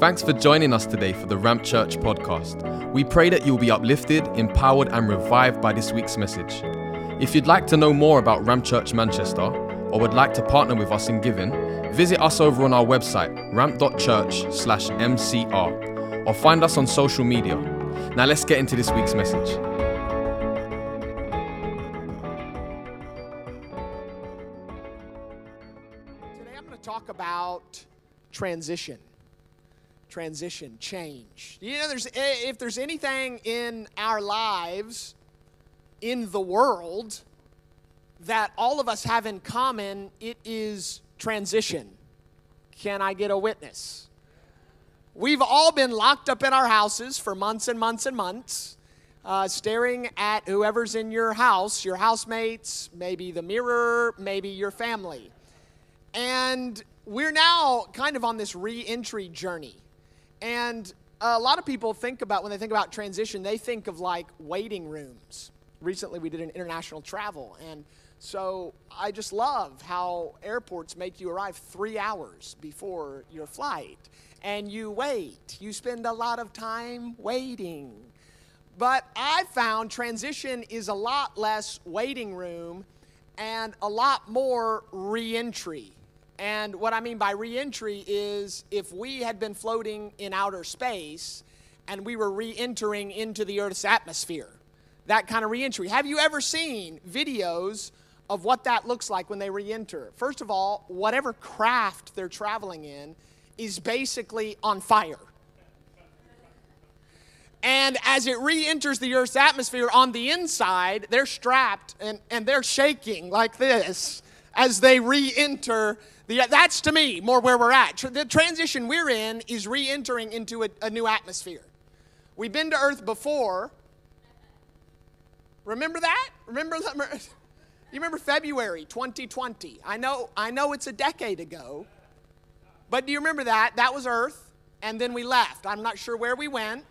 Thanks for joining us today for the Ramp Church podcast. We pray that you'll be uplifted, empowered, and revived by this week's message. If you'd like to know more about Ramp Church Manchester or would like to partner with us in giving, visit us over on our website, ramp.church/mcr, or find us on social media. Now let's get into this week's message. Today I'm going to talk about transition. Transition, change. You know, there's if there's anything in our lives, in the world, that all of us have in common, it is transition. Can I get a witness? We've all been locked up in our houses for months and months and months, uh, staring at whoever's in your house, your housemates, maybe the mirror, maybe your family. And we're now kind of on this re entry journey. And a lot of people think about, when they think about transition, they think of like waiting rooms. Recently, we did an international travel. And so I just love how airports make you arrive three hours before your flight. And you wait, you spend a lot of time waiting. But I found transition is a lot less waiting room and a lot more reentry. And what I mean by reentry is if we had been floating in outer space and we were re entering into the Earth's atmosphere, that kind of reentry. Have you ever seen videos of what that looks like when they re enter? First of all, whatever craft they're traveling in is basically on fire. And as it re enters the Earth's atmosphere on the inside, they're strapped and, and they're shaking like this as they re enter. The, that's to me more where we're at. The transition we're in is re entering into a, a new atmosphere. We've been to Earth before. Remember that? Remember that? You remember February 2020? I know, I know it's a decade ago, but do you remember that? That was Earth, and then we left. I'm not sure where we went.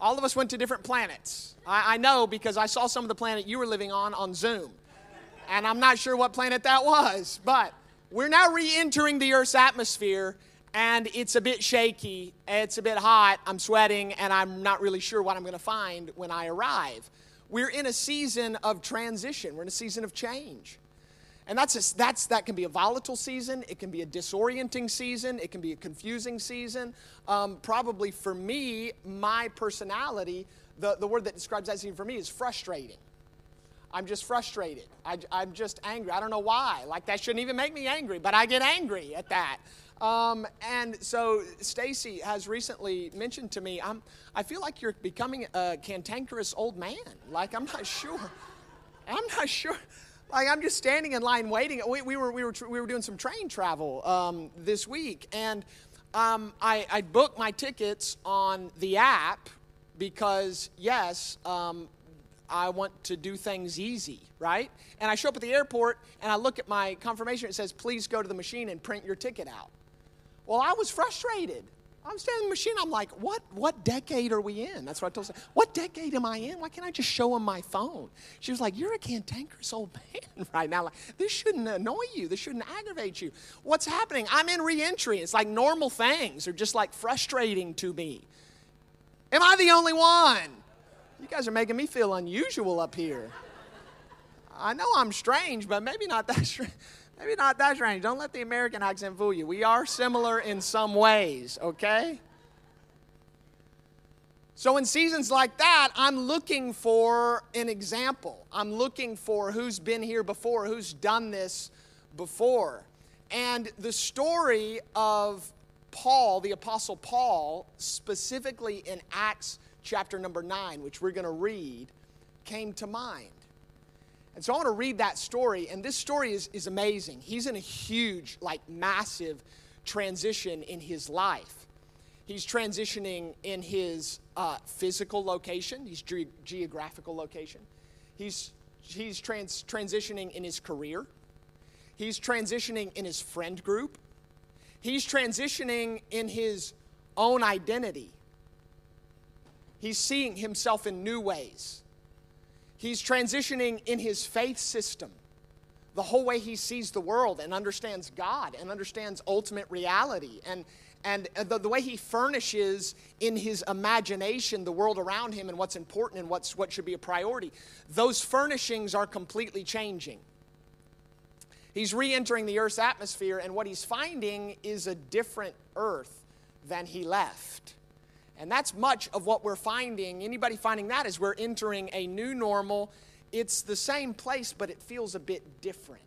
All of us went to different planets. I, I know because I saw some of the planet you were living on on Zoom, and I'm not sure what planet that was, but we're now re entering the Earth's atmosphere, and it's a bit shaky, it's a bit hot, I'm sweating, and I'm not really sure what I'm going to find when I arrive. We're in a season of transition, we're in a season of change. And that's, a, that's that can be a volatile season. It can be a disorienting season. It can be a confusing season. Um, probably for me, my personality, the, the word that describes that season for me is frustrating. I'm just frustrated. I, I'm just angry. I don't know why. Like that shouldn't even make me angry, but I get angry at that. Um, and so Stacy has recently mentioned to me, I'm, I feel like you're becoming a cantankerous old man. Like I'm not sure. I'm not sure. Like I'm just standing in line waiting. We, we were, we, were, we were doing some train travel um, this week, and um, I, I booked my tickets on the app because, yes, um, I want to do things easy, right? And I show up at the airport and I look at my confirmation. It says, please go to the machine and print your ticket out. Well, I was frustrated. I'm standing in the machine. I'm like, what, what decade are we in? That's what I told her. What decade am I in? Why can't I just show him my phone? She was like, you're a cantankerous old man right now. Like, this shouldn't annoy you. This shouldn't aggravate you. What's happening? I'm in reentry. It's like normal things are just like frustrating to me. Am I the only one? You guys are making me feel unusual up here. I know I'm strange, but maybe not that strange. Maybe not that strange. Don't let the American accent fool you. We are similar in some ways, okay? So, in seasons like that, I'm looking for an example. I'm looking for who's been here before, who's done this before. And the story of Paul, the Apostle Paul, specifically in Acts chapter number 9, which we're going to read, came to mind. And so I want to read that story, and this story is, is amazing. He's in a huge, like massive transition in his life. He's transitioning in his uh, physical location, his ge- geographical location. He's, he's trans- transitioning in his career. He's transitioning in his friend group. He's transitioning in his own identity. He's seeing himself in new ways. He's transitioning in his faith system the whole way he sees the world and understands God and understands ultimate reality and and uh, the, the way he furnishes in his imagination the world around him and what's important and what's what should be a priority. Those furnishings are completely changing. He's re-entering the earth's atmosphere and what he's finding is a different earth than he left and that's much of what we're finding anybody finding that is we're entering a new normal it's the same place, but it feels a bit different.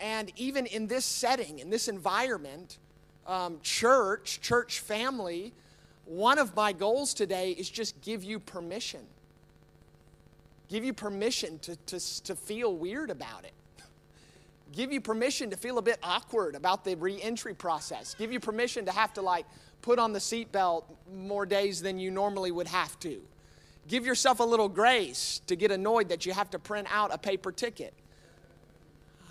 And even in this setting, in this environment, um, church, church family, one of my goals today is just give you permission. Give you permission to, to, to feel weird about it. Give you permission to feel a bit awkward about the reentry process. Give you permission to have to, like, put on the seatbelt more days than you normally would have to. Give yourself a little grace to get annoyed that you have to print out a paper ticket.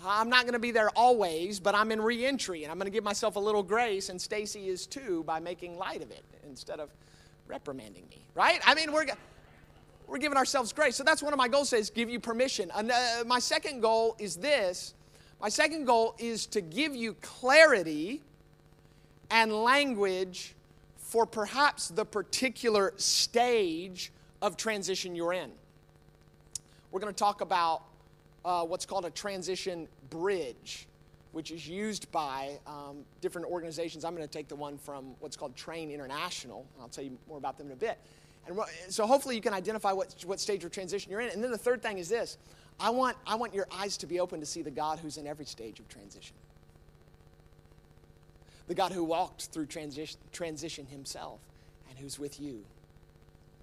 I'm not going to be there always, but I'm in reentry and I'm going to give myself a little grace, and Stacy is too by making light of it instead of reprimanding me, right? I mean, we're, we're giving ourselves grace. So that's one of my goals is give you permission. And, uh, my second goal is this. My second goal is to give you clarity and language for perhaps the particular stage of transition you're in. We're going to talk about uh, what's called a transition bridge, which is used by um, different organizations. I'm going to take the one from what's called Train International. I'll tell you more about them in a bit. And so hopefully you can identify what, what stage of transition you're in. And then the third thing is this I want, I want your eyes to be open to see the God who's in every stage of transition. The God who walked through transition, transition himself and who's with you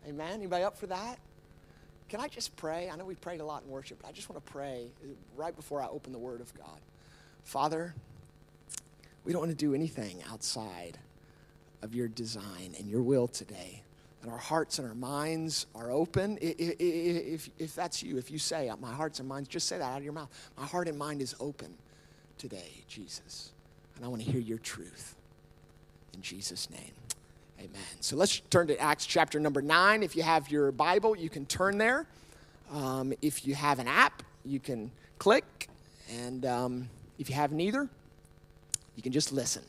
Amen. Anybody up for that? Can I just pray? I know we prayed a lot in worship, but I just want to pray right before I open the Word of God. Father, we don't want to do anything outside of your design and your will today. And our hearts and our minds are open. If, if, if that's you, if you say, My hearts and minds, just say that out of your mouth. My heart and mind is open today, Jesus. And I want to hear your truth. In Jesus' name. Amen. So let's turn to Acts chapter number 9. If you have your Bible, you can turn there. Um, if you have an app, you can click. And um, if you have neither, you can just listen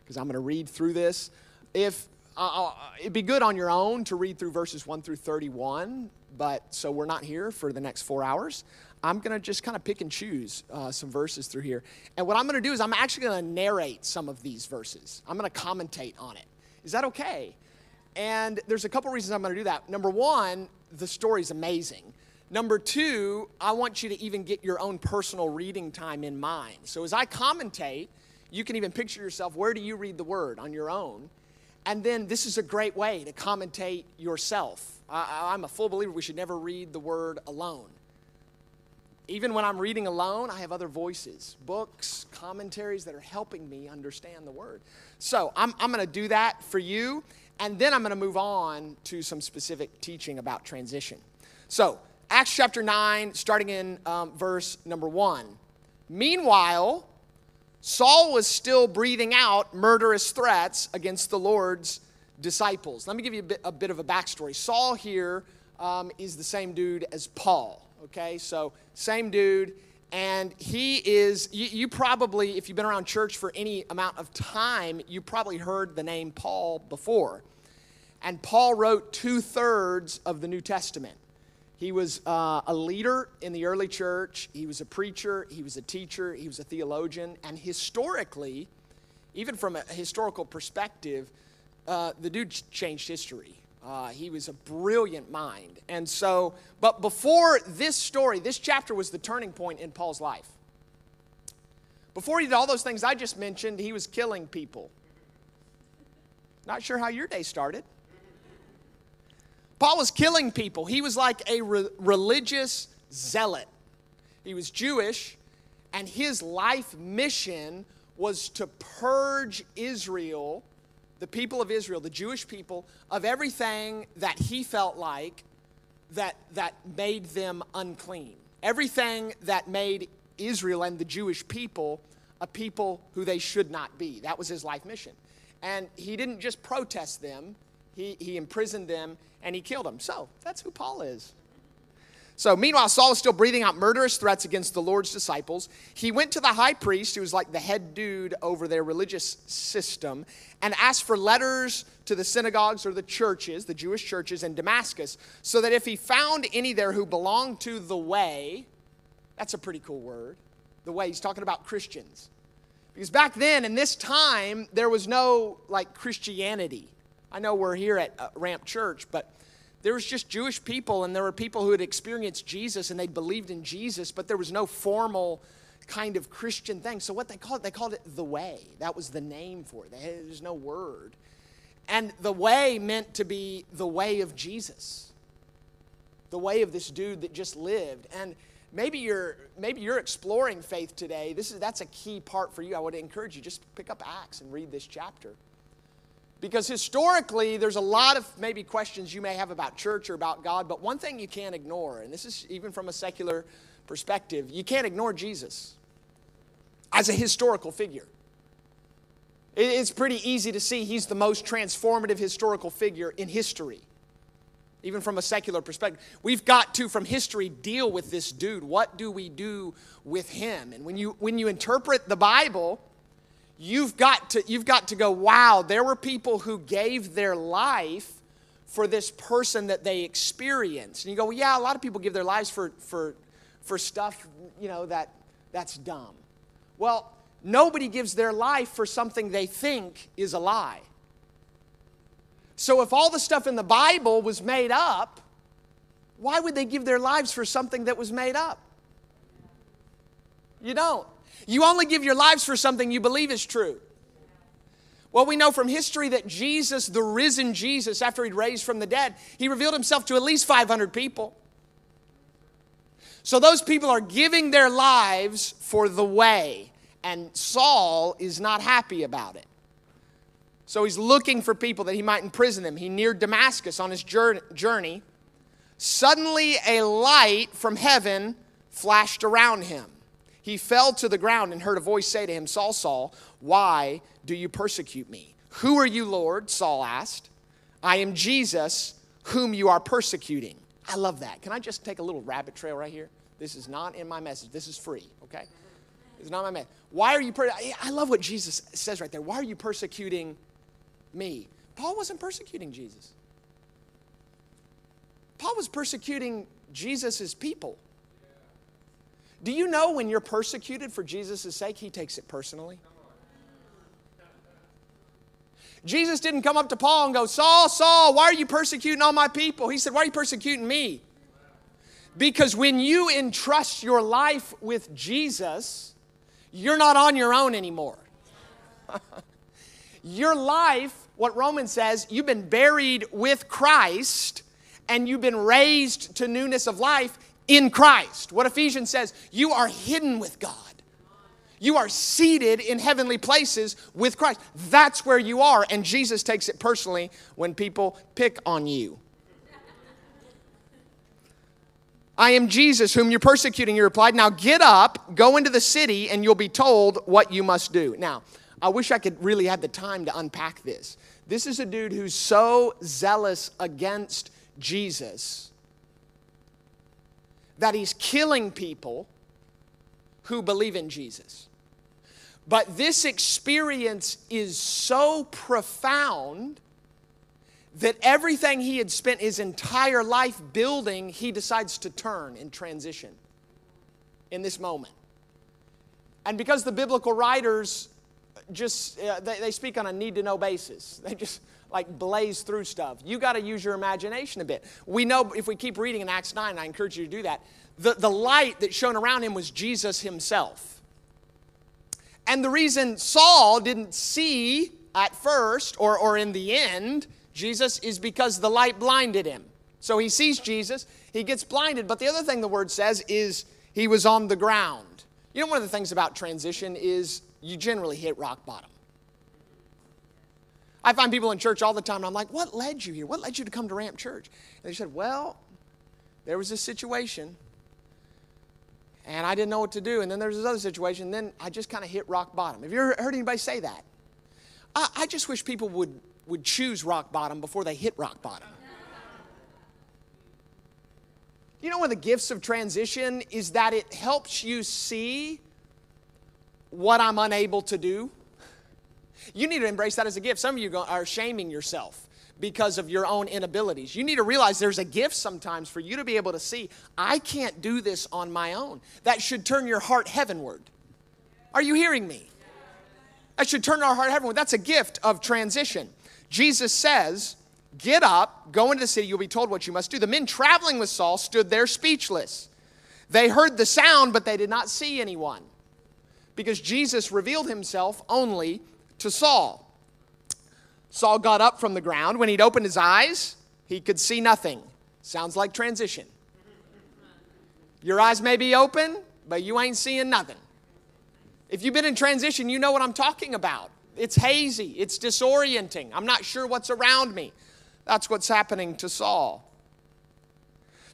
because I'm going to read through this. If uh, it'd be good on your own to read through verses 1 through 31, but so we're not here for the next four hours. I'm going to just kind of pick and choose uh, some verses through here. And what I'm going to do is I'm actually going to narrate some of these verses, I'm going to commentate on it. Is that okay? And there's a couple reasons I'm going to do that. Number one, the story's amazing. Number two, I want you to even get your own personal reading time in mind. So as I commentate, you can even picture yourself where do you read the word on your own? And then this is a great way to commentate yourself. I, am a full believer we should never read the word alone. Even when I'm reading alone, I have other voices, books, commentaries that are helping me understand the word. So I'm, I'm going to do that for you, and then I'm going to move on to some specific teaching about transition. So, Acts chapter 9, starting in um, verse number 1. Meanwhile, Saul was still breathing out murderous threats against the Lord's disciples. Let me give you a bit, a bit of a backstory. Saul here um, is the same dude as Paul, okay? So, same dude and he is you, you, probably if you've been around church for any amount of time you probably heard the name paul before. And paul wrote two-thirds of the new testament. He was uh, a leader in the early church he was a preacher he was a teacher he was a theologian and historically even from a historical perspective uh, the dude changed history uh, he was a brilliant mind. And so, but before this story, this chapter was the turning point in Paul's life. Before he did all those things I just mentioned, he was killing people. Not sure how your day started. Paul was killing people. He was like a re- religious zealot. He was Jewish, and his life mission was to purge Israel the people of Israel, the Jewish people, of everything that he felt like that, that made them unclean. Everything that made Israel and the Jewish people a people who they should not be. That was his life mission. And he didn't just protest them, he, he imprisoned them and he killed them. So that's who Paul is. So, meanwhile, Saul is still breathing out murderous threats against the Lord's disciples. He went to the high priest, who was like the head dude over their religious system, and asked for letters to the synagogues or the churches, the Jewish churches in Damascus, so that if he found any there who belonged to the way, that's a pretty cool word, the way, he's talking about Christians. Because back then, in this time, there was no like Christianity. I know we're here at uh, Ramp Church, but there was just Jewish people, and there were people who had experienced Jesus and they believed in Jesus, but there was no formal kind of Christian thing. So what they called it, they called it the way. That was the name for it. There's no word. And the way meant to be the way of Jesus. The way of this dude that just lived. And maybe you're maybe you're exploring faith today. This is that's a key part for you. I would encourage you just pick up Acts and read this chapter. Because historically, there's a lot of maybe questions you may have about church or about God, but one thing you can't ignore, and this is even from a secular perspective, you can't ignore Jesus as a historical figure. It's pretty easy to see he's the most transformative historical figure in history, even from a secular perspective. We've got to, from history, deal with this dude. What do we do with him? And when you, when you interpret the Bible, you've got to you've got to go wow there were people who gave their life for this person that they experienced. And you go well, yeah a lot of people give their lives for for for stuff you know that that's dumb. Well nobody gives their life for something they think is a lie. So if all the stuff in the bible was made up why would they give their lives for something that was made up? You don't you only give your lives for something you believe is true. Well, we know from history that Jesus, the risen Jesus, after he'd raised from the dead, he revealed himself to at least 500 people. So those people are giving their lives for the way, and Saul is not happy about it. So he's looking for people that he might imprison them. He neared Damascus on his journey. Suddenly, a light from heaven flashed around him he fell to the ground and heard a voice say to him, Saul, Saul, why do you persecute me? Who are you, Lord? Saul asked. I am Jesus, whom you are persecuting. I love that. Can I just take a little rabbit trail right here? This is not in my message. This is free, okay? It's not my message. Why are you, per- I love what Jesus says right there. Why are you persecuting me? Paul wasn't persecuting Jesus. Paul was persecuting Jesus' people. Do you know when you're persecuted for Jesus' sake, he takes it personally? Jesus didn't come up to Paul and go, Saul, Saul, why are you persecuting all my people? He said, Why are you persecuting me? Because when you entrust your life with Jesus, you're not on your own anymore. your life, what Romans says, you've been buried with Christ and you've been raised to newness of life in Christ. What Ephesians says, you are hidden with God. You are seated in heavenly places with Christ. That's where you are, and Jesus takes it personally when people pick on you. I am Jesus, whom you're persecuting, he replied. Now get up, go into the city, and you'll be told what you must do. Now, I wish I could really have the time to unpack this. This is a dude who's so zealous against Jesus that he's killing people who believe in Jesus. But this experience is so profound that everything he had spent his entire life building, he decides to turn and transition in this moment. And because the biblical writers just, uh, they, they speak on a need to know basis, they just like blaze through stuff. You got to use your imagination a bit. We know if we keep reading in Acts 9, I encourage you to do that, the, the light that shone around him was Jesus himself. And the reason Saul didn't see at first or, or in the end Jesus is because the light blinded him. So he sees Jesus, he gets blinded. But the other thing the word says is he was on the ground. You know, one of the things about transition is you generally hit rock bottom. I find people in church all the time, and I'm like, what led you here? What led you to come to Ramp Church? And they said, well, there was this situation, and I didn't know what to do. And then there was this other situation, and then I just kind of hit rock bottom. Have you ever heard anybody say that? I, I just wish people would, would choose rock bottom before they hit rock bottom. You know, one of the gifts of transition is that it helps you see what I'm unable to do. You need to embrace that as a gift. Some of you are shaming yourself because of your own inabilities. You need to realize there's a gift sometimes for you to be able to see, I can't do this on my own. That should turn your heart heavenward. Are you hearing me? That should turn our heart heavenward. That's a gift of transition. Jesus says, Get up, go into the city, you'll be told what you must do. The men traveling with Saul stood there speechless. They heard the sound, but they did not see anyone because Jesus revealed himself only to Saul. Saul got up from the ground. When he'd opened his eyes, he could see nothing. Sounds like transition. Your eyes may be open, but you ain't seeing nothing. If you've been in transition, you know what I'm talking about. It's hazy, it's disorienting. I'm not sure what's around me. That's what's happening to Saul.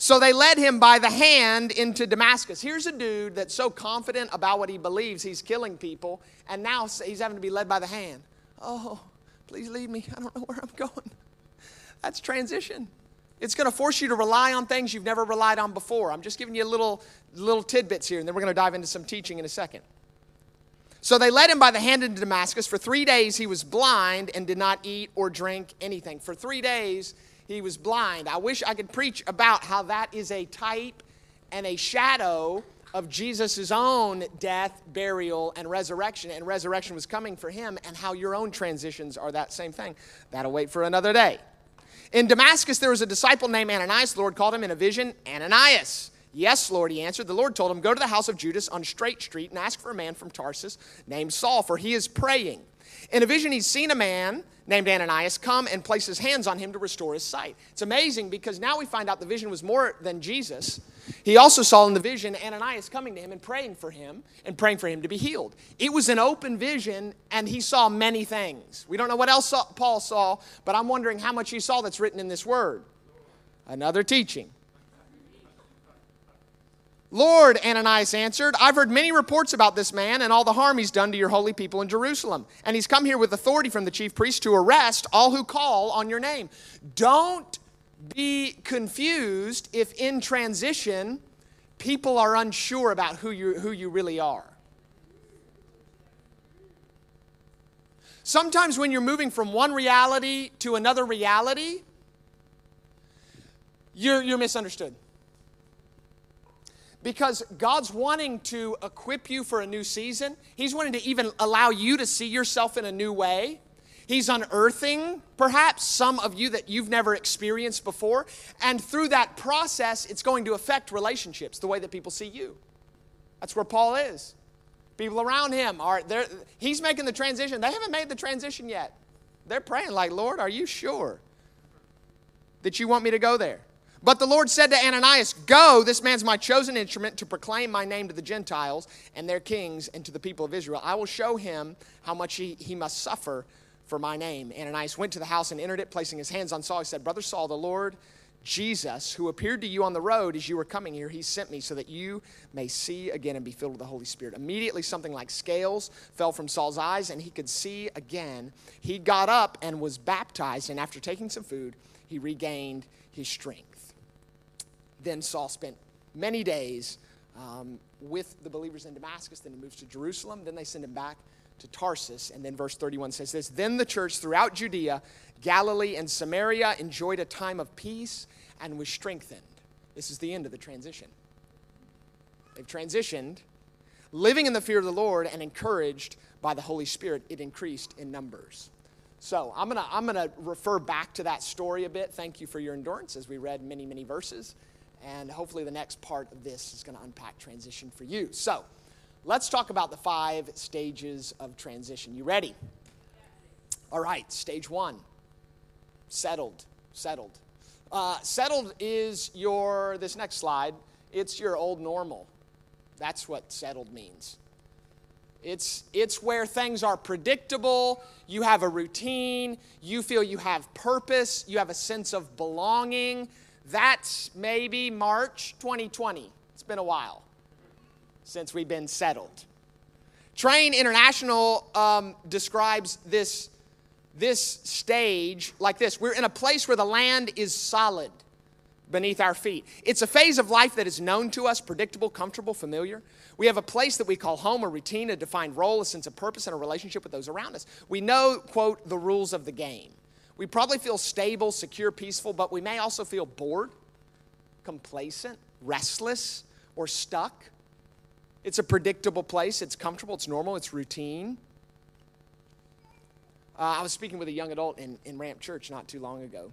So they led him by the hand into Damascus. Here's a dude that's so confident about what he believes, he's killing people, and now he's having to be led by the hand. Oh, please lead me. I don't know where I'm going. That's transition. It's going to force you to rely on things you've never relied on before. I'm just giving you little, little tidbits here, and then we're going to dive into some teaching in a second. So they led him by the hand into Damascus. For three days he was blind and did not eat or drink anything. For three days he was blind. I wish I could preach about how that is a type and a shadow of Jesus' own death, burial, and resurrection. And resurrection was coming for him, and how your own transitions are that same thing. That'll wait for another day. In Damascus, there was a disciple named Ananias. The Lord called him in a vision, Ananias. Yes, Lord, he answered. The Lord told him, Go to the house of Judas on Straight Street and ask for a man from Tarsus named Saul, for he is praying. In a vision, he's seen a man named Ananias come and place his hands on him to restore his sight. It's amazing because now we find out the vision was more than Jesus. He also saw in the vision Ananias coming to him and praying for him and praying for him to be healed. It was an open vision and he saw many things. We don't know what else Paul saw, but I'm wondering how much he saw that's written in this word. Another teaching. Lord, Ananias answered, I've heard many reports about this man and all the harm he's done to your holy people in Jerusalem. And he's come here with authority from the chief priest to arrest all who call on your name. Don't be confused if in transition people are unsure about who you, who you really are. Sometimes when you're moving from one reality to another reality, you're, you're misunderstood because God's wanting to equip you for a new season. He's wanting to even allow you to see yourself in a new way. He's unearthing perhaps some of you that you've never experienced before. And through that process, it's going to affect relationships, the way that people see you. That's where Paul is. People around him are there. He's making the transition. They haven't made the transition yet. They're praying, like, Lord, are you sure that you want me to go there? But the Lord said to Ananias, Go, this man's my chosen instrument to proclaim my name to the Gentiles and their kings and to the people of Israel. I will show him how much he, he must suffer for my name. Ananias went to the house and entered it, placing his hands on Saul. He said, Brother Saul, the Lord Jesus, who appeared to you on the road as you were coming here, he sent me so that you may see again and be filled with the Holy Spirit. Immediately, something like scales fell from Saul's eyes, and he could see again. He got up and was baptized, and after taking some food, he regained his strength. Then Saul spent many days um, with the believers in Damascus. Then he moves to Jerusalem. Then they send him back to Tarsus. And then verse 31 says this Then the church throughout Judea, Galilee, and Samaria enjoyed a time of peace and was strengthened. This is the end of the transition. They've transitioned, living in the fear of the Lord and encouraged by the Holy Spirit, it increased in numbers. So I'm gonna, I'm gonna refer back to that story a bit. Thank you for your endurance as we read many, many verses. And hopefully, the next part of this is going to unpack transition for you. So, let's talk about the five stages of transition. You ready? All right, stage one settled. Settled. Uh, settled is your, this next slide, it's your old normal. That's what settled means. It's, it's where things are predictable, you have a routine, you feel you have purpose, you have a sense of belonging, that's maybe March 2020. It's been a while since we've been settled. Train International um, describes this, this stage like this We're in a place where the land is solid. beneath our feet. It's a phase of life that is known to us, predictable, comfortable, familiar. We have a place that we call home, a routine, a defined role, a sense of purpose, and a relationship with those around us. We know, quote, the rules of the game. We probably feel stable, secure, peaceful, but we may also feel bored, complacent, restless, or stuck. It's a predictable place. It's comfortable. It's normal. It's routine. Uh, I was speaking with a young adult in, in Ramp Church not too long ago,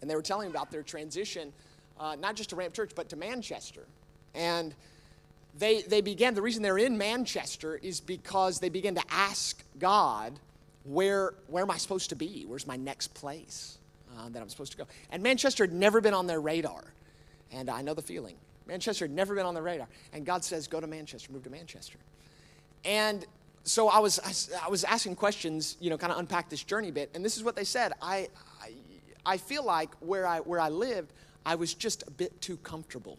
and they were telling about their transition, uh, not just to Ramp Church, but to Manchester. And they, they began, the reason they're in Manchester is because they began to ask God, where, where am I supposed to be? Where's my next place uh, that I'm supposed to go? And Manchester had never been on their radar. And I know the feeling. Manchester had never been on the radar. And God says, go to Manchester, move to Manchester. And so I was, I was asking questions, you know, kind of unpack this journey bit. And this is what they said. I, I, I feel like where I, where I lived, I was just a bit too comfortable.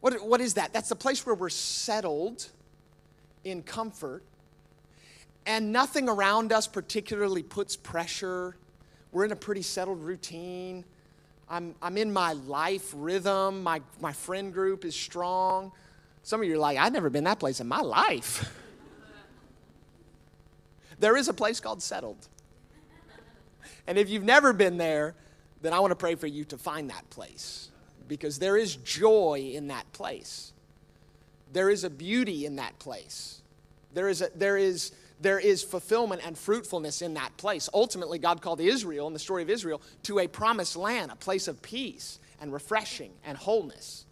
What, what is that? That's the place where we're settled in comfort and nothing around us particularly puts pressure. We're in a pretty settled routine. I'm, I'm in my life rhythm. My, my friend group is strong. Some of you are like, I've never been that place in my life. there is a place called settled. And if you've never been there, then I want to pray for you to find that place because there is joy in that place. There is a beauty in that place. There is, a, there is, there is fulfillment and fruitfulness in that place. Ultimately, God called Israel, in the story of Israel, to a promised land, a place of peace and refreshing and wholeness.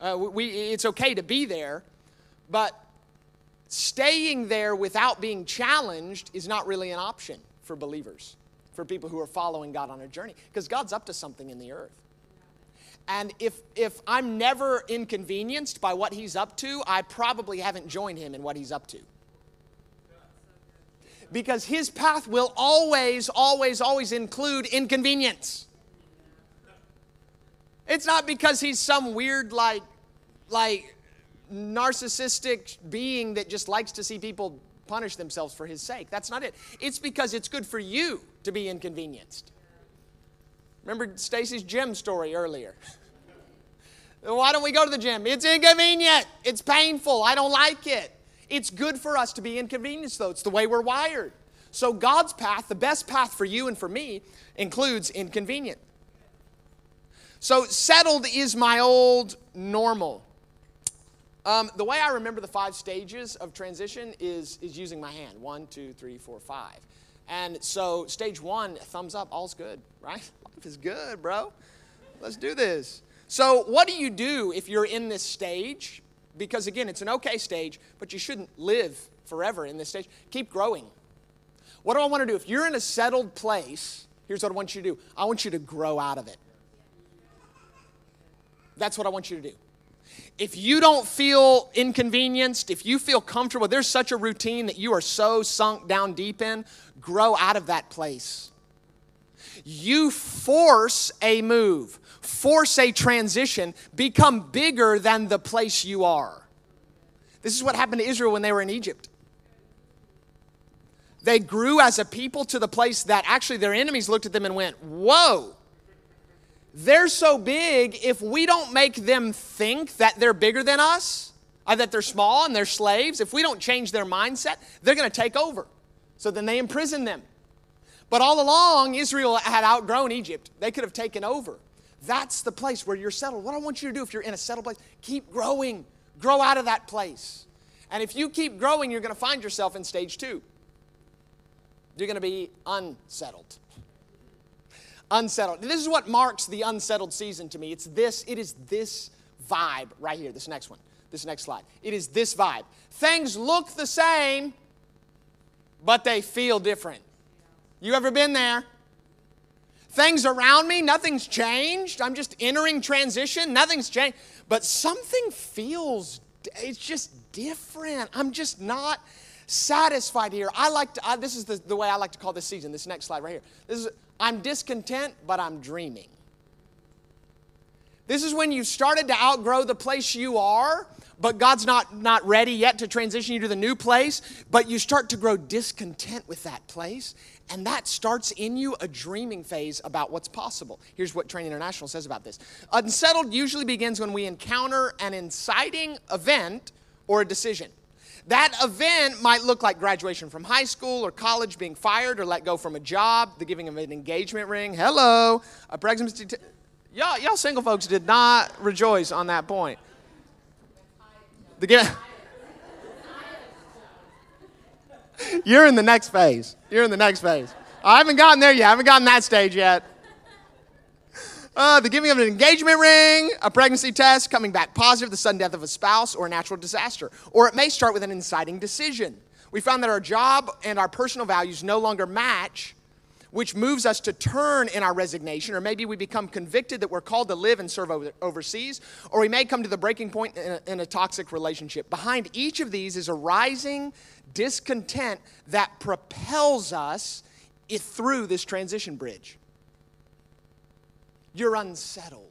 Uh, we, it's okay to be there, but staying there without being challenged is not really an option for believers, for people who are following God on a journey, because God's up to something in the earth. And if, if I'm never inconvenienced by what he's up to, I probably haven't joined him in what he's up to because his path will always, always, always include inconvenience. It's not because he's some weird, like, like narcissistic being that just likes to see people punish themselves for his sake. That's not it. It's because it's good for you to be inconvenienced. Remember Stacy's gym story earlier? Why don't we go to the gym? It's inconvenient. It's painful. I don't like it. It's good for us to be inconvenienced, though. It's the way we're wired. So, God's path, the best path for you and for me, includes inconvenient. So, settled is my old normal. Um, the way I remember the five stages of transition is, is using my hand one, two, three, four, five. And so, stage one, thumbs up, all's good, right? Life is good, bro. Let's do this. So, what do you do if you're in this stage? Because again, it's an okay stage, but you shouldn't live forever in this stage. Keep growing. What do I want to do? If you're in a settled place, here's what I want you to do I want you to grow out of it. That's what I want you to do. If you don't feel inconvenienced, if you feel comfortable, there's such a routine that you are so sunk down deep in, grow out of that place. You force a move force a transition, become bigger than the place you are. This is what happened to Israel when they were in Egypt. They grew as a people to the place that actually their enemies looked at them and went, Whoa, they're so big, if we don't make them think that they're bigger than us, or uh, that they're small and they're slaves, if we don't change their mindset, they're going to take over. So then they imprisoned them. But all along, Israel had outgrown Egypt. They could have taken over. That's the place where you're settled. What I want you to do if you're in a settled place, keep growing. Grow out of that place. And if you keep growing, you're going to find yourself in stage two. You're going to be unsettled. Unsettled. This is what marks the unsettled season to me. It's this, it is this vibe right here, this next one, this next slide. It is this vibe. Things look the same, but they feel different. You ever been there? Things around me, nothing's changed. I'm just entering transition, nothing's changed. But something feels, it's just different. I'm just not satisfied here. I like to, I, this is the, the way I like to call this season, this next slide right here. This is, I'm discontent, but I'm dreaming. This is when you've started to outgrow the place you are, but God's not, not ready yet to transition you to the new place, but you start to grow discontent with that place, and that starts in you a dreaming phase about what's possible. Here's what Train International says about this Unsettled usually begins when we encounter an inciting event or a decision. That event might look like graduation from high school or college, being fired or let go from a job, the giving of an engagement ring. Hello, a pregnancy. T- y'all, y'all single folks did not rejoice on that point. The give- You're in the next phase. You're in the next phase. I haven't gotten there yet. I haven't gotten that stage yet. Uh, the giving of an engagement ring, a pregnancy test, coming back positive, the sudden death of a spouse, or a natural disaster. Or it may start with an inciting decision. We found that our job and our personal values no longer match, which moves us to turn in our resignation, or maybe we become convicted that we're called to live and serve over, overseas, or we may come to the breaking point in a, in a toxic relationship. Behind each of these is a rising discontent that propels us through this transition bridge. You're unsettled.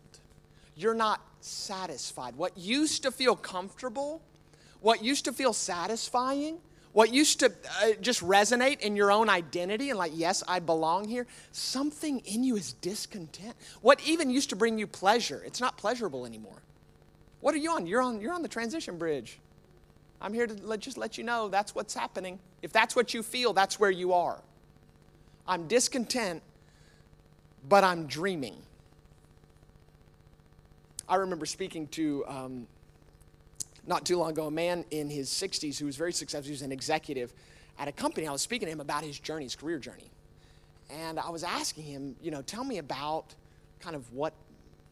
You're not satisfied. What used to feel comfortable, what used to feel satisfying, what used to uh, just resonate in your own identity and like, yes, I belong here, something in you is discontent. What even used to bring you pleasure, it's not pleasurable anymore. What are you on? You're on, you're on the transition bridge. I'm here to let, just let you know that's what's happening. If that's what you feel, that's where you are. I'm discontent, but I'm dreaming. I remember speaking to, um, not too long ago, a man in his 60s who was very successful. He was an executive at a company. I was speaking to him about his journey, his career journey. And I was asking him, you know, tell me about kind of what,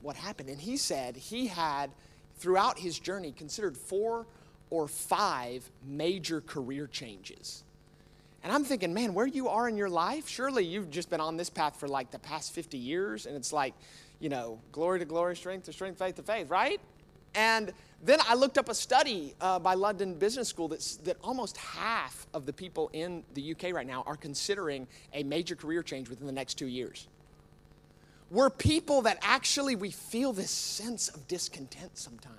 what happened. And he said he had, throughout his journey, considered four or five major career changes. And I'm thinking, man, where you are in your life, surely you've just been on this path for like the past 50 years, and it's like, you know, glory to glory, strength to strength, faith to faith, right? And then I looked up a study uh, by London Business School that's, that almost half of the people in the UK right now are considering a major career change within the next two years. We're people that actually we feel this sense of discontent sometimes.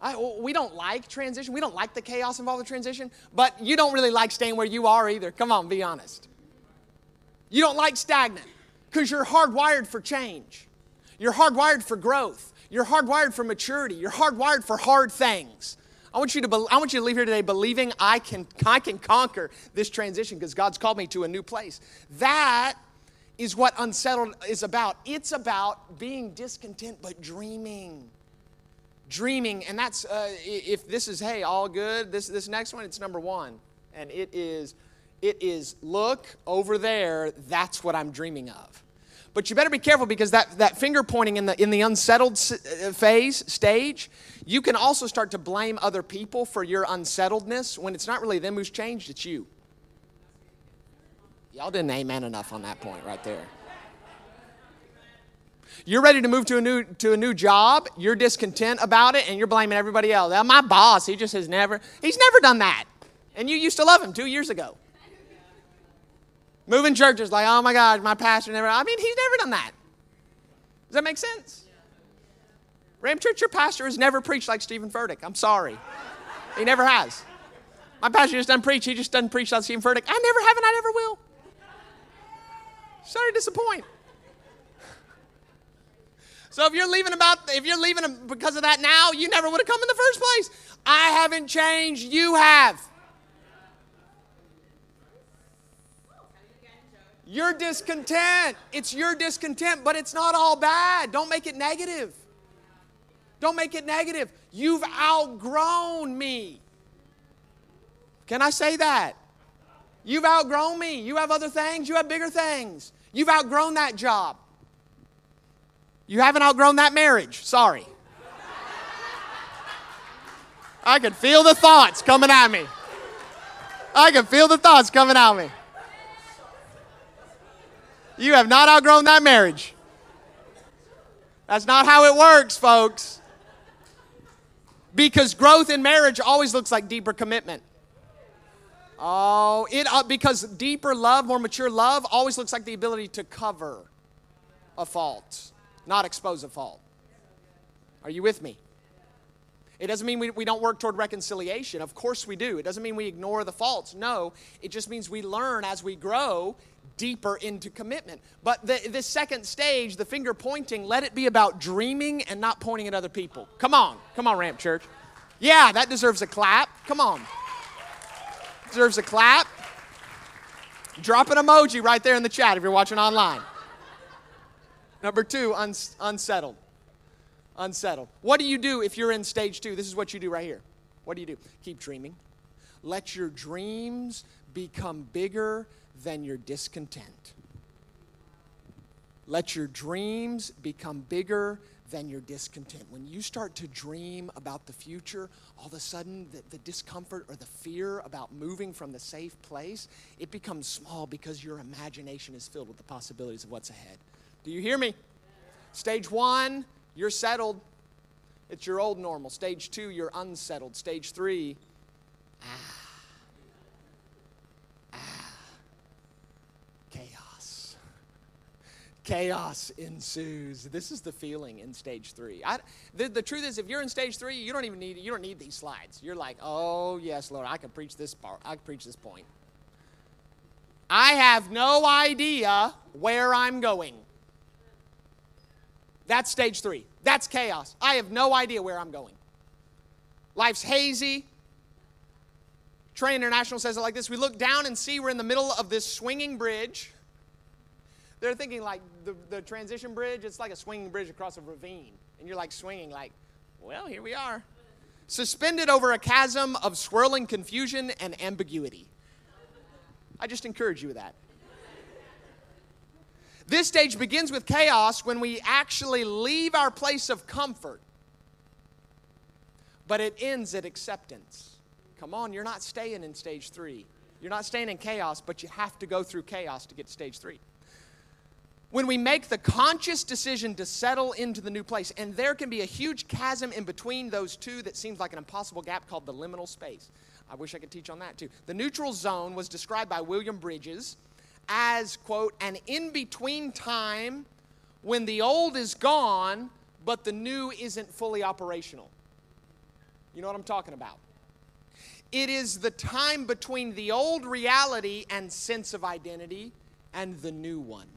I, we don't like transition. We don't like the chaos involved in transition, but you don't really like staying where you are either. Come on, be honest. You don't like stagnant because you're hardwired for change. You're hardwired for growth. You're hardwired for maturity. You're hardwired for hard things. I want you to, be, I want you to leave here today believing I can, I can conquer this transition because God's called me to a new place. That is what unsettled is about. It's about being discontent but dreaming. Dreaming, and that's uh, if this is hey all good. This this next one, it's number one, and it is it is look over there. That's what I'm dreaming of. But you better be careful because that, that finger pointing in the, in the unsettled uh, phase, stage, you can also start to blame other people for your unsettledness when it's not really them who's changed, it's you. Y'all didn't amen enough on that point right there. You're ready to move to a new to a new job, you're discontent about it, and you're blaming everybody else. my boss, he just has never, he's never done that. And you used to love him two years ago. Moving churches, like, oh my God, my pastor never, I mean, he's never done that. Does that make sense? Ramp Church, your pastor has never preached like Steven Furtick. I'm sorry. He never has. My pastor just doesn't preach. He just doesn't preach like Steven Furtick. I never have and I never will. Sorry to disappoint. So if you're leaving about if you're leaving because of that now, you never would have come in the first place. I haven't changed, you have. You're discontent. It's your discontent, but it's not all bad. Don't make it negative. Don't make it negative. You've outgrown me. Can I say that? You've outgrown me. You have other things, you have bigger things. You've outgrown that job. You haven't outgrown that marriage. Sorry. I can feel the thoughts coming at me. I can feel the thoughts coming at me. You have not outgrown that marriage. That's not how it works, folks. Because growth in marriage always looks like deeper commitment. Oh, it uh, because deeper love, more mature love always looks like the ability to cover a fault, not expose a fault. Are you with me? It doesn't mean we, we don't work toward reconciliation. Of course we do. It doesn't mean we ignore the faults. No, it just means we learn as we grow deeper into commitment. But the, this second stage, the finger pointing, let it be about dreaming and not pointing at other people. Come on. Come on, Ramp Church. Yeah, that deserves a clap. Come on. Deserves a clap. Drop an emoji right there in the chat if you're watching online. Number two, uns- unsettled. Unsettled. What do you do if you're in stage two? This is what you do right here. What do you do? Keep dreaming. Let your dreams become bigger than your discontent. Let your dreams become bigger than your discontent. When you start to dream about the future, all of a sudden the, the, discomfort or the fear about moving from the safe place, it becomes small because your imagination is filled with the possibilities of what's ahead. Do you hear me? Stage one, you're settled. It's your old normal. Stage two, you're unsettled. Stage three, ah chaos Chaos ensues. This is the feeling in stage three. I, the, the truth is, if you're in stage three, you don't even need you don't need these slides. You're like, oh yes, Lord, I can preach this part. I can preach this point. I have no idea where I'm going. That's stage three. That's chaos. I have no idea where I'm going. Life's hazy. Trey International says it like this We look down and see we're in the middle of this swinging bridge they're thinking like the, the transition bridge, it's like a swinging bridge across a ravine. And you're like swinging, like, well, here we are. Suspended over a chasm of swirling confusion and ambiguity. I just encourage you with that. This stage begins with chaos when we actually leave our place of comfort, but it ends at acceptance. Come on, you're not staying in stage three. You're not staying in chaos, but you have to go through chaos to get to stage three when we make the conscious decision to settle into the new place. And there can be a huge chasm in between those two that seems like an impossible gap called the liminal space. I wish I could teach on that too. The neutral zone was described by William Bridges as, quote, an in between time when the old is gone, but the new isn't fully operational. You know what I'm talking about? It is the time between the old reality and sense of identity and the new one.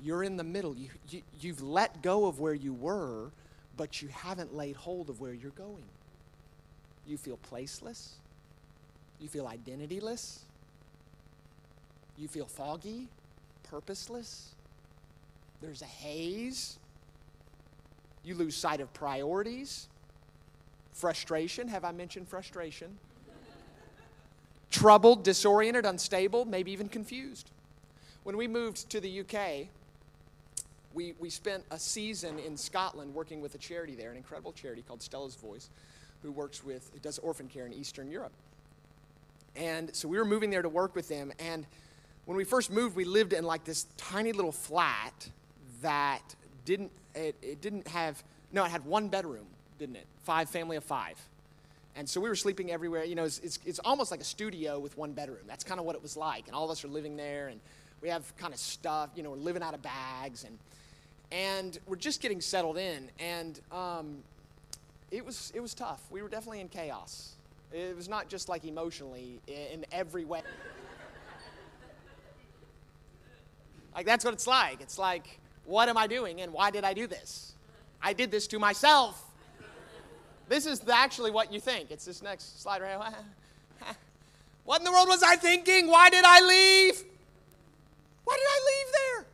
You're in the middle. You, you, you've let go of where you were, but you haven't laid hold of where you're going. You feel placeless. You feel identityless. You feel foggy, purposeless. There's a haze. You lose sight of priorities. Frustration. Have I mentioned frustration? Troubled, disoriented, unstable, maybe even confused. When we moved to the UK, we, we spent a season in Scotland working with a charity there, an incredible charity called Stella's Voice, who works with, does orphan care in Eastern Europe. And so we were moving there to work with them. And when we first moved, we lived in like this tiny little flat that didn't, it, it didn't have, no, it had one bedroom, didn't it? Five, family of five. And so we were sleeping everywhere. You know, it's, it's, it's almost like a studio with one bedroom. That's kind of what it was like. And all of us are living there, and we have kind of stuff, you know, we're living out of bags. And and we're just getting settled in. And um, it was it was tough. We were definitely in chaos. It was not just like emotionally in every way. Like that's what it's like. It's like, what am I doing and why did I do this? I did this to myself. This is actually what you think. It's this next slide right. here. What in the world was I thinking? Why did I leave? Why did I leave there?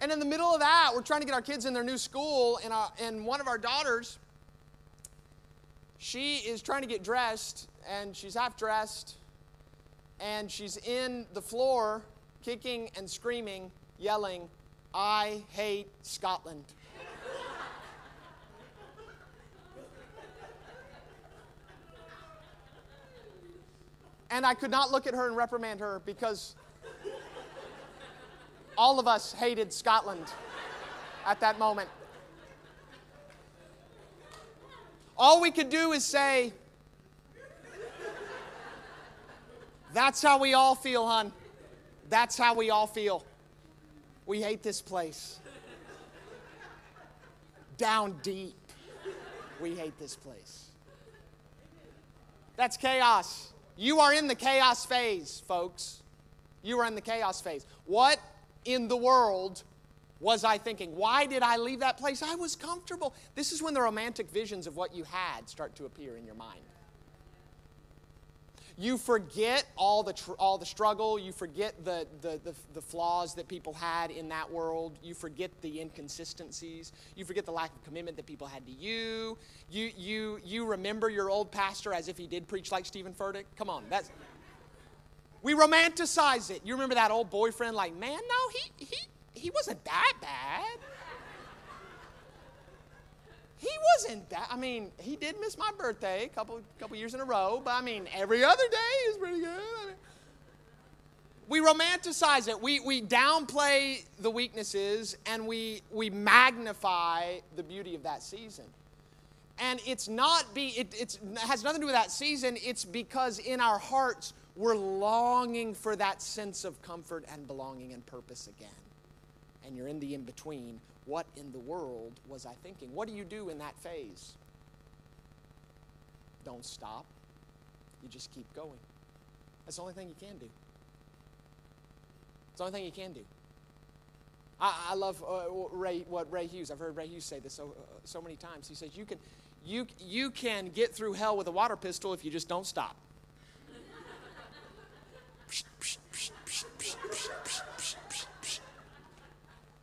And in the middle of that, we're trying to get our kids in their new school, and, uh, and one of our daughters, she is trying to get dressed, and she's half dressed, and she's in the floor, kicking and screaming, yelling, I hate Scotland. and I could not look at her and reprimand her because all of us hated Scotland at that moment. All we could do is say, That's how we all feel, hon. That's how we all feel. We hate this place. Down deep. We hate this place. That's chaos. You are in the chaos phase, folks. You are in the chaos phase. What in the world was I thinking? Why did I leave that place? I was comfortable. This is when the romantic visions of what you had start to appear in your mind. You forget all the, tr- all the struggle. You forget the, the, the, the, flaws that people had in that world. You forget the inconsistencies. You forget the lack of commitment that people had to you. You, you, you remember your old pastor as if he did preach like Steven Furtick. Come on, that's. We romanticize it. You remember that old boyfriend, like, man, no, he, he, he wasn't that bad. He wasn't that. I mean, he did miss my birthday a couple couple years in a row, but I mean, every other day is pretty good. I mean, we romanticize it. We, we downplay the weaknesses and we, we magnify the beauty of that season. And it's not be it it's, it has nothing to do with that season. It's because in our hearts we're longing for that sense of comfort and belonging and purpose again. And you're in the in between what in the world was I thinking? What do you do in that phase? Don't stop. You just keep going. That's the only thing you can do. It's the only thing you can do. I, I love uh, Ray, what Ray Hughes. I've heard Ray Hughes say this so, uh, so many times. He says you can, you, you can get through hell with a water pistol if you just don't stop.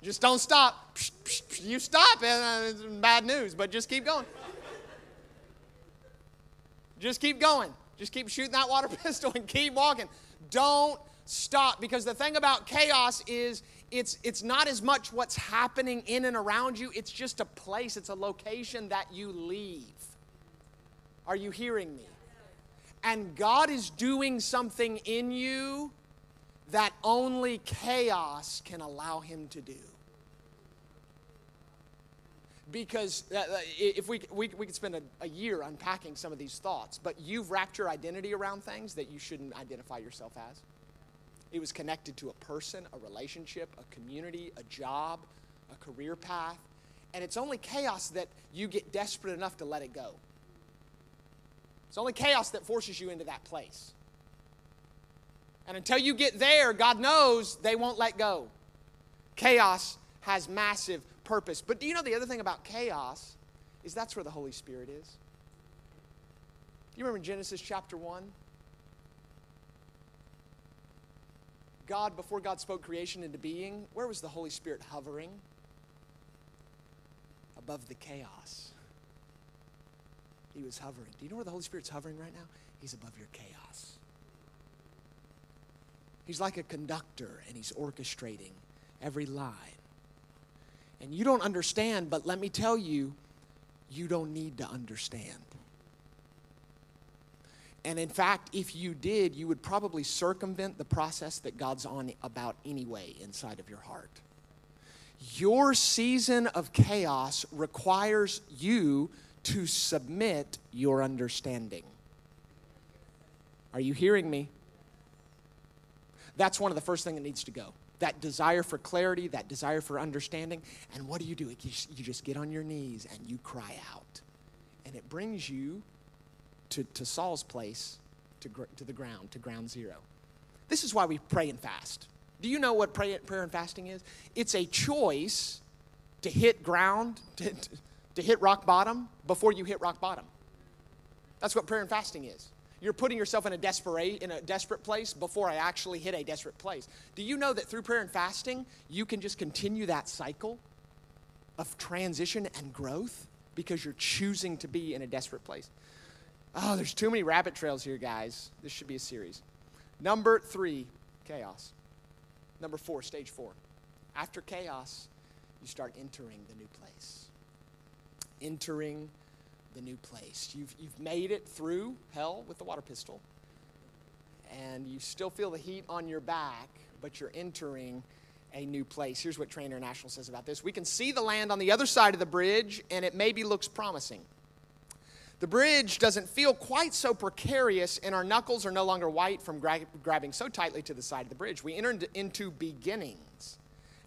Just don't stop. You stop, and uh, it's bad news, but just keep going. Just keep going. Just keep shooting that water pistol and keep walking. Don't stop because the thing about chaos is it's it's not as much what's happening in and around you, it's just a place, it's a location that you leave. Are you hearing me? And God is doing something in you that only chaos can allow him to do because uh, uh, if we, we, we could spend a, a, year unpacking some of these thoughts, but you've wrapped your identity around things that you shouldn't identify yourself as. It was connected to a person, a relationship, a community, a job, a career path. And it's only chaos that you get desperate enough to let it go. It's only chaos that forces you into that place. And until you get there, God knows they won't let go. Chaos has massive purpose. But do you know the other thing about chaos is that's where the Holy Spirit is? Do you remember Genesis chapter 1? God, before God spoke creation into being, where was the Holy Spirit hovering? Above the chaos. He was hovering. Do you know where the Holy Spirit's hovering right now? He's above your chaos. He's like a conductor and he's orchestrating every line and you don't understand, but let me tell you, you don't need to understand. And in fact, if you did, you would probably circumvent the process that God's on about anyway inside of your heart. Your season of chaos requires you to submit your understanding. Are you hearing me? That's one of the first things that needs to go that desire for clarity, that desire for understanding. And what do you do? You just, get on your knees and you cry out. And it brings you to, to Saul's place, to, to the ground, to ground zero. This is why we pray and fast. Do you know what pray, prayer and fasting is? It's a choice to hit ground, to, to, to hit rock bottom before you hit rock bottom. That's what prayer and fasting is. You're putting yourself in a desperate in a desperate place before I actually hit a desperate place. Do you know that through prayer and fasting, you can just continue that cycle of transition and growth because you're choosing to be in a desperate place? Oh, there's too many rabbit trails here, guys. This should be a series. Number three, chaos. Number four, stage four. After chaos, you start entering the new place. Entering the new place. You've, you've made it through hell with the water pistol, and you still feel the heat on your back, but you're entering a new place. Here's what Train International says about this We can see the land on the other side of the bridge, and it maybe looks promising. The bridge doesn't feel quite so precarious, and our knuckles are no longer white from gra- grabbing so tightly to the side of the bridge. We enter into beginnings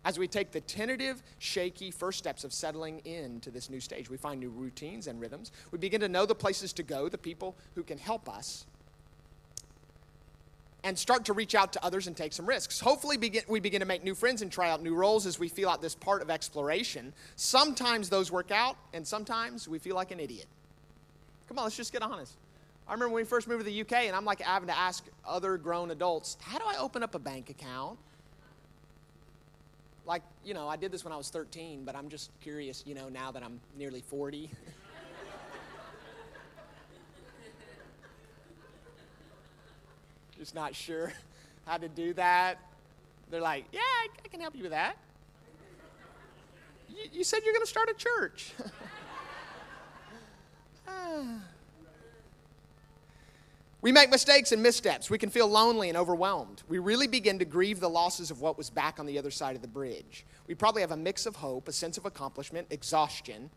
as we take the tentative, shaky first steps of settling into this new stage. We find new routines and rhythms. We begin to know the places to go, the people who can help us, and start to reach out to others and take some risks. Hopefully, begin, we begin to make new friends and try out new roles as we feel out this part of exploration. Sometimes those work out, and sometimes we feel like an idiot. Come on, let's just get honest. I remember when we first moved to the UK, and I'm like having to ask other grown adults, how do I open up a bank account? Like, you know, I did this when I was 13, but I'm just curious, you know, now that I'm nearly 40. just not sure how to do that. They're like, yeah, I, I can help you with that. You, you said you're going to start a church. Ah. We make mistakes and missteps. We can feel lonely and overwhelmed. We really begin to grieve the losses of what was back on the other side of the bridge. We probably have a mix of hope, a sense of accomplishment, exhaustion,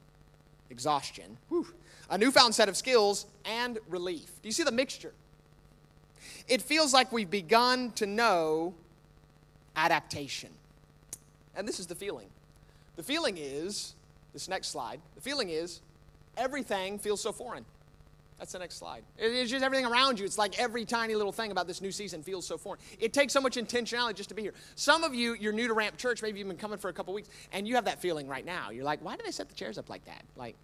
exhaustion, whew, a newfound set of skills, and relief. Do you see the mixture? It feels like we've begun to know adaptation. And this is the feeling. The feeling is, this next slide, the feeling is everything feels so foreign. That's the next slide. It's just everything around you. It's like every tiny little thing about this new season feels so foreign. It takes so much intentionality just to be here. Some of you, you're new to Ramp Church. Maybe you've been coming for a couple weeks, and you have that feeling right now. You're like, why do they set the chairs up like that? Like,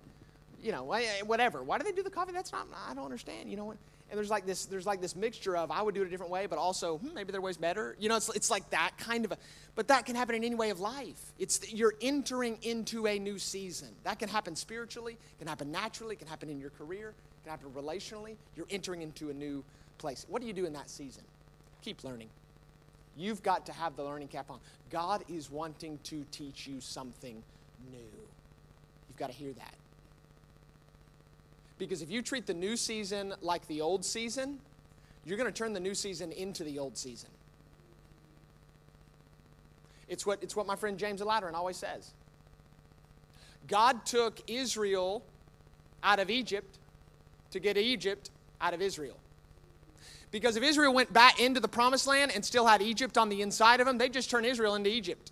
you know, eh, whatever. Why do they do the coffee? That's not. I don't understand. You know what? And there's like this. There's like this mixture of I would do it a different way, but also hmm, maybe their way's better. You know, it's it's like that kind of a. But that can happen in any way of life. It's you're entering into a new season. That can happen spiritually. Can happen naturally. It can happen in your career can happen relationally. You're entering into a new place. What do you do in that season? Keep learning. You've got to have the learning cap on. God is wanting to teach you something new. You've got to hear that. Because if you treat the new season like the old season, you're going to turn the new season into the old season. It's what, it's what my friend James Aladiran always says. God took Israel out of Egypt to get Egypt out of Israel. Because if Israel went back into the promised land and still had Egypt on the inside of them, they'd just turn Israel into Egypt.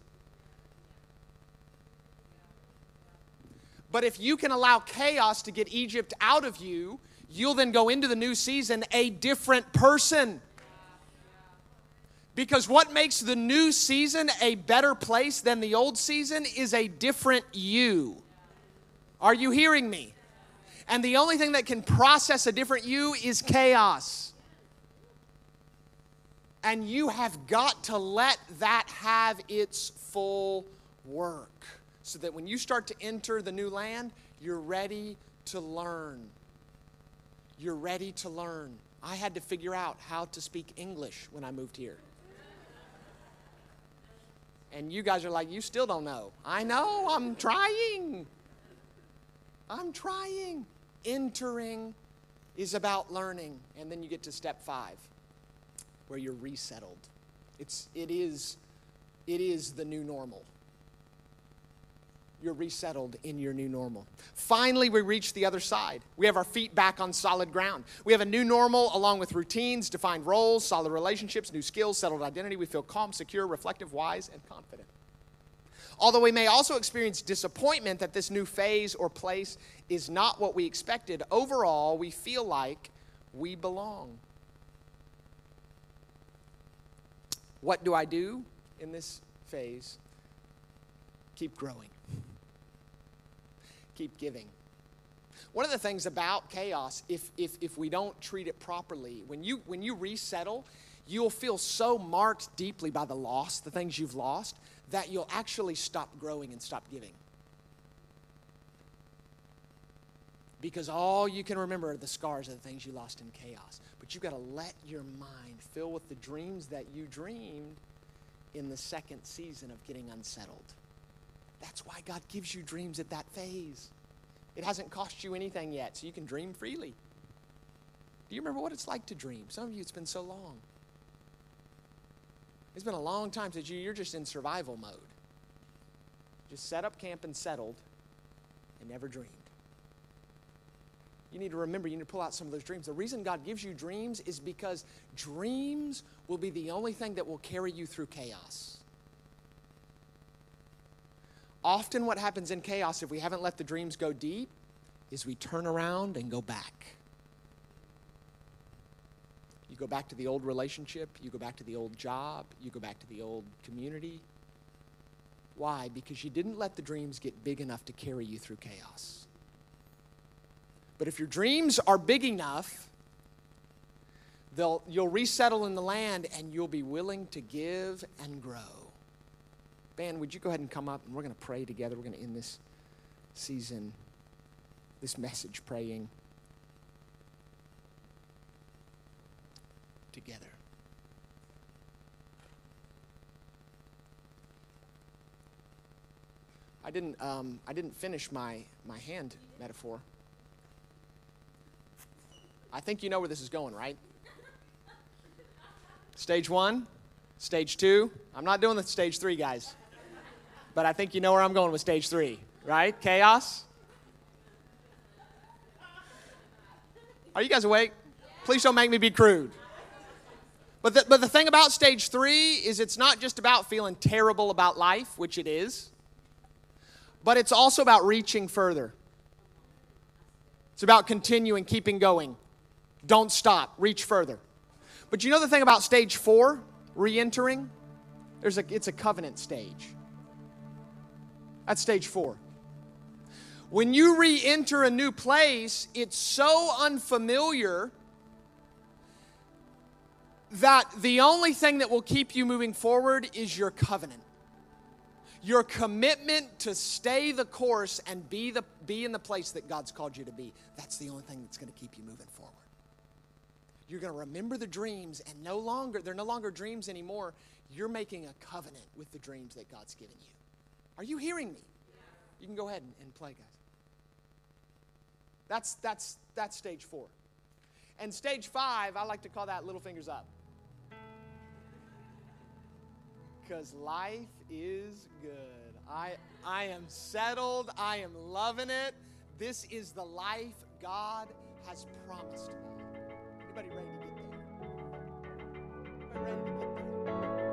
But if you can allow chaos to get Egypt out of you, you'll then go into the new season a different person. Because what makes the new season a better place than the old season is a different you. Are you hearing me? And the only thing that can process a different you is chaos. And you have got to let that have its full work so that when you start to enter the new land, you're ready to learn. You're ready to learn. I had to figure out how to speak English when I moved here. And you guys are like, you still don't know. I know, I'm trying. I'm trying entering is about learning. And then you get to step five, where you're resettled. It's, it, is, it is the new normal. You're resettled in your new normal. Finally, we reach the other side. We have our feet back on solid ground. We have a new normal along with routines, defined roles, solid relationships, new skills, settled identity. We feel calm, secure, reflective, wise, and confident. Although we may also experience disappointment that this new phase or place is not what we expected, overall, we feel like we belong. What do I do in this phase? Keep growing, keep giving. One of the things about chaos, if, if, if we don't treat it properly, when you, when you resettle, you'll feel so marked deeply by the loss, the things you've lost, that you'll actually stop growing and stop giving. Because all you can remember are the scars of the things you lost in chaos. But you've got to let your mind fill with the dreams that you dreamed in the second season of getting unsettled. That's why God gives you dreams at that phase. It hasn't cost you anything yet, so you can dream freely. Do you remember what it's like to dream? Some of you, it's been so long. It's been a long time since you, you're just in survival mode. Just set up camp and settled and never dreamed. You need to remember, you need to pull out some of those dreams. The reason God gives you dreams is because dreams will be the only thing that will carry you through chaos. Often what happens in chaos, if we haven't let the dreams go deep, is we turn around and go back. You go back to the old relationship, you go back to the old job, you go back to the old community. Why? Because you didn't let the dreams get big enough to carry you through chaos. But if your dreams are big enough, they'll, you'll resettle in the land and you'll be willing to give and grow. Ben, would you go ahead and come up and we're going to pray together. We're going to end this season, this message praying together. I didn't, um, I didn't finish my, my hand metaphor. I think you know where this is going, right? Stage one, stage two. I'm not doing the stage three, guys. But I think you know where I'm going with stage three, right? Chaos. Are you guys awake? Please don't make me be crude. But the, but the thing about stage three is it's not just about feeling terrible about life, which it is, but it's also about reaching further. It's about continuing, keeping going. Don't stop, reach further. But you know the thing about stage four, re entering? There's a, it's a covenant stage. That's stage four. When you re enter a new place, it's so unfamiliar that the only thing that will keep you moving forward is your covenant. Your commitment to stay the course and be, the, be in the place that God's called you to be. That's the only thing that's going to keep you moving forward. You're going to remember the dreams, and no longer, they're no longer dreams anymore. You're making a covenant with the dreams that God's given you. Are you hearing me? You can go ahead and, and play, guys. That's, that's, that's stage four. And stage five, I like to call that little fingers up. Because life is good. I, I am settled. I am loving it. This is the life God has promised me. Anybody ready to get there? Anybody ready to get there?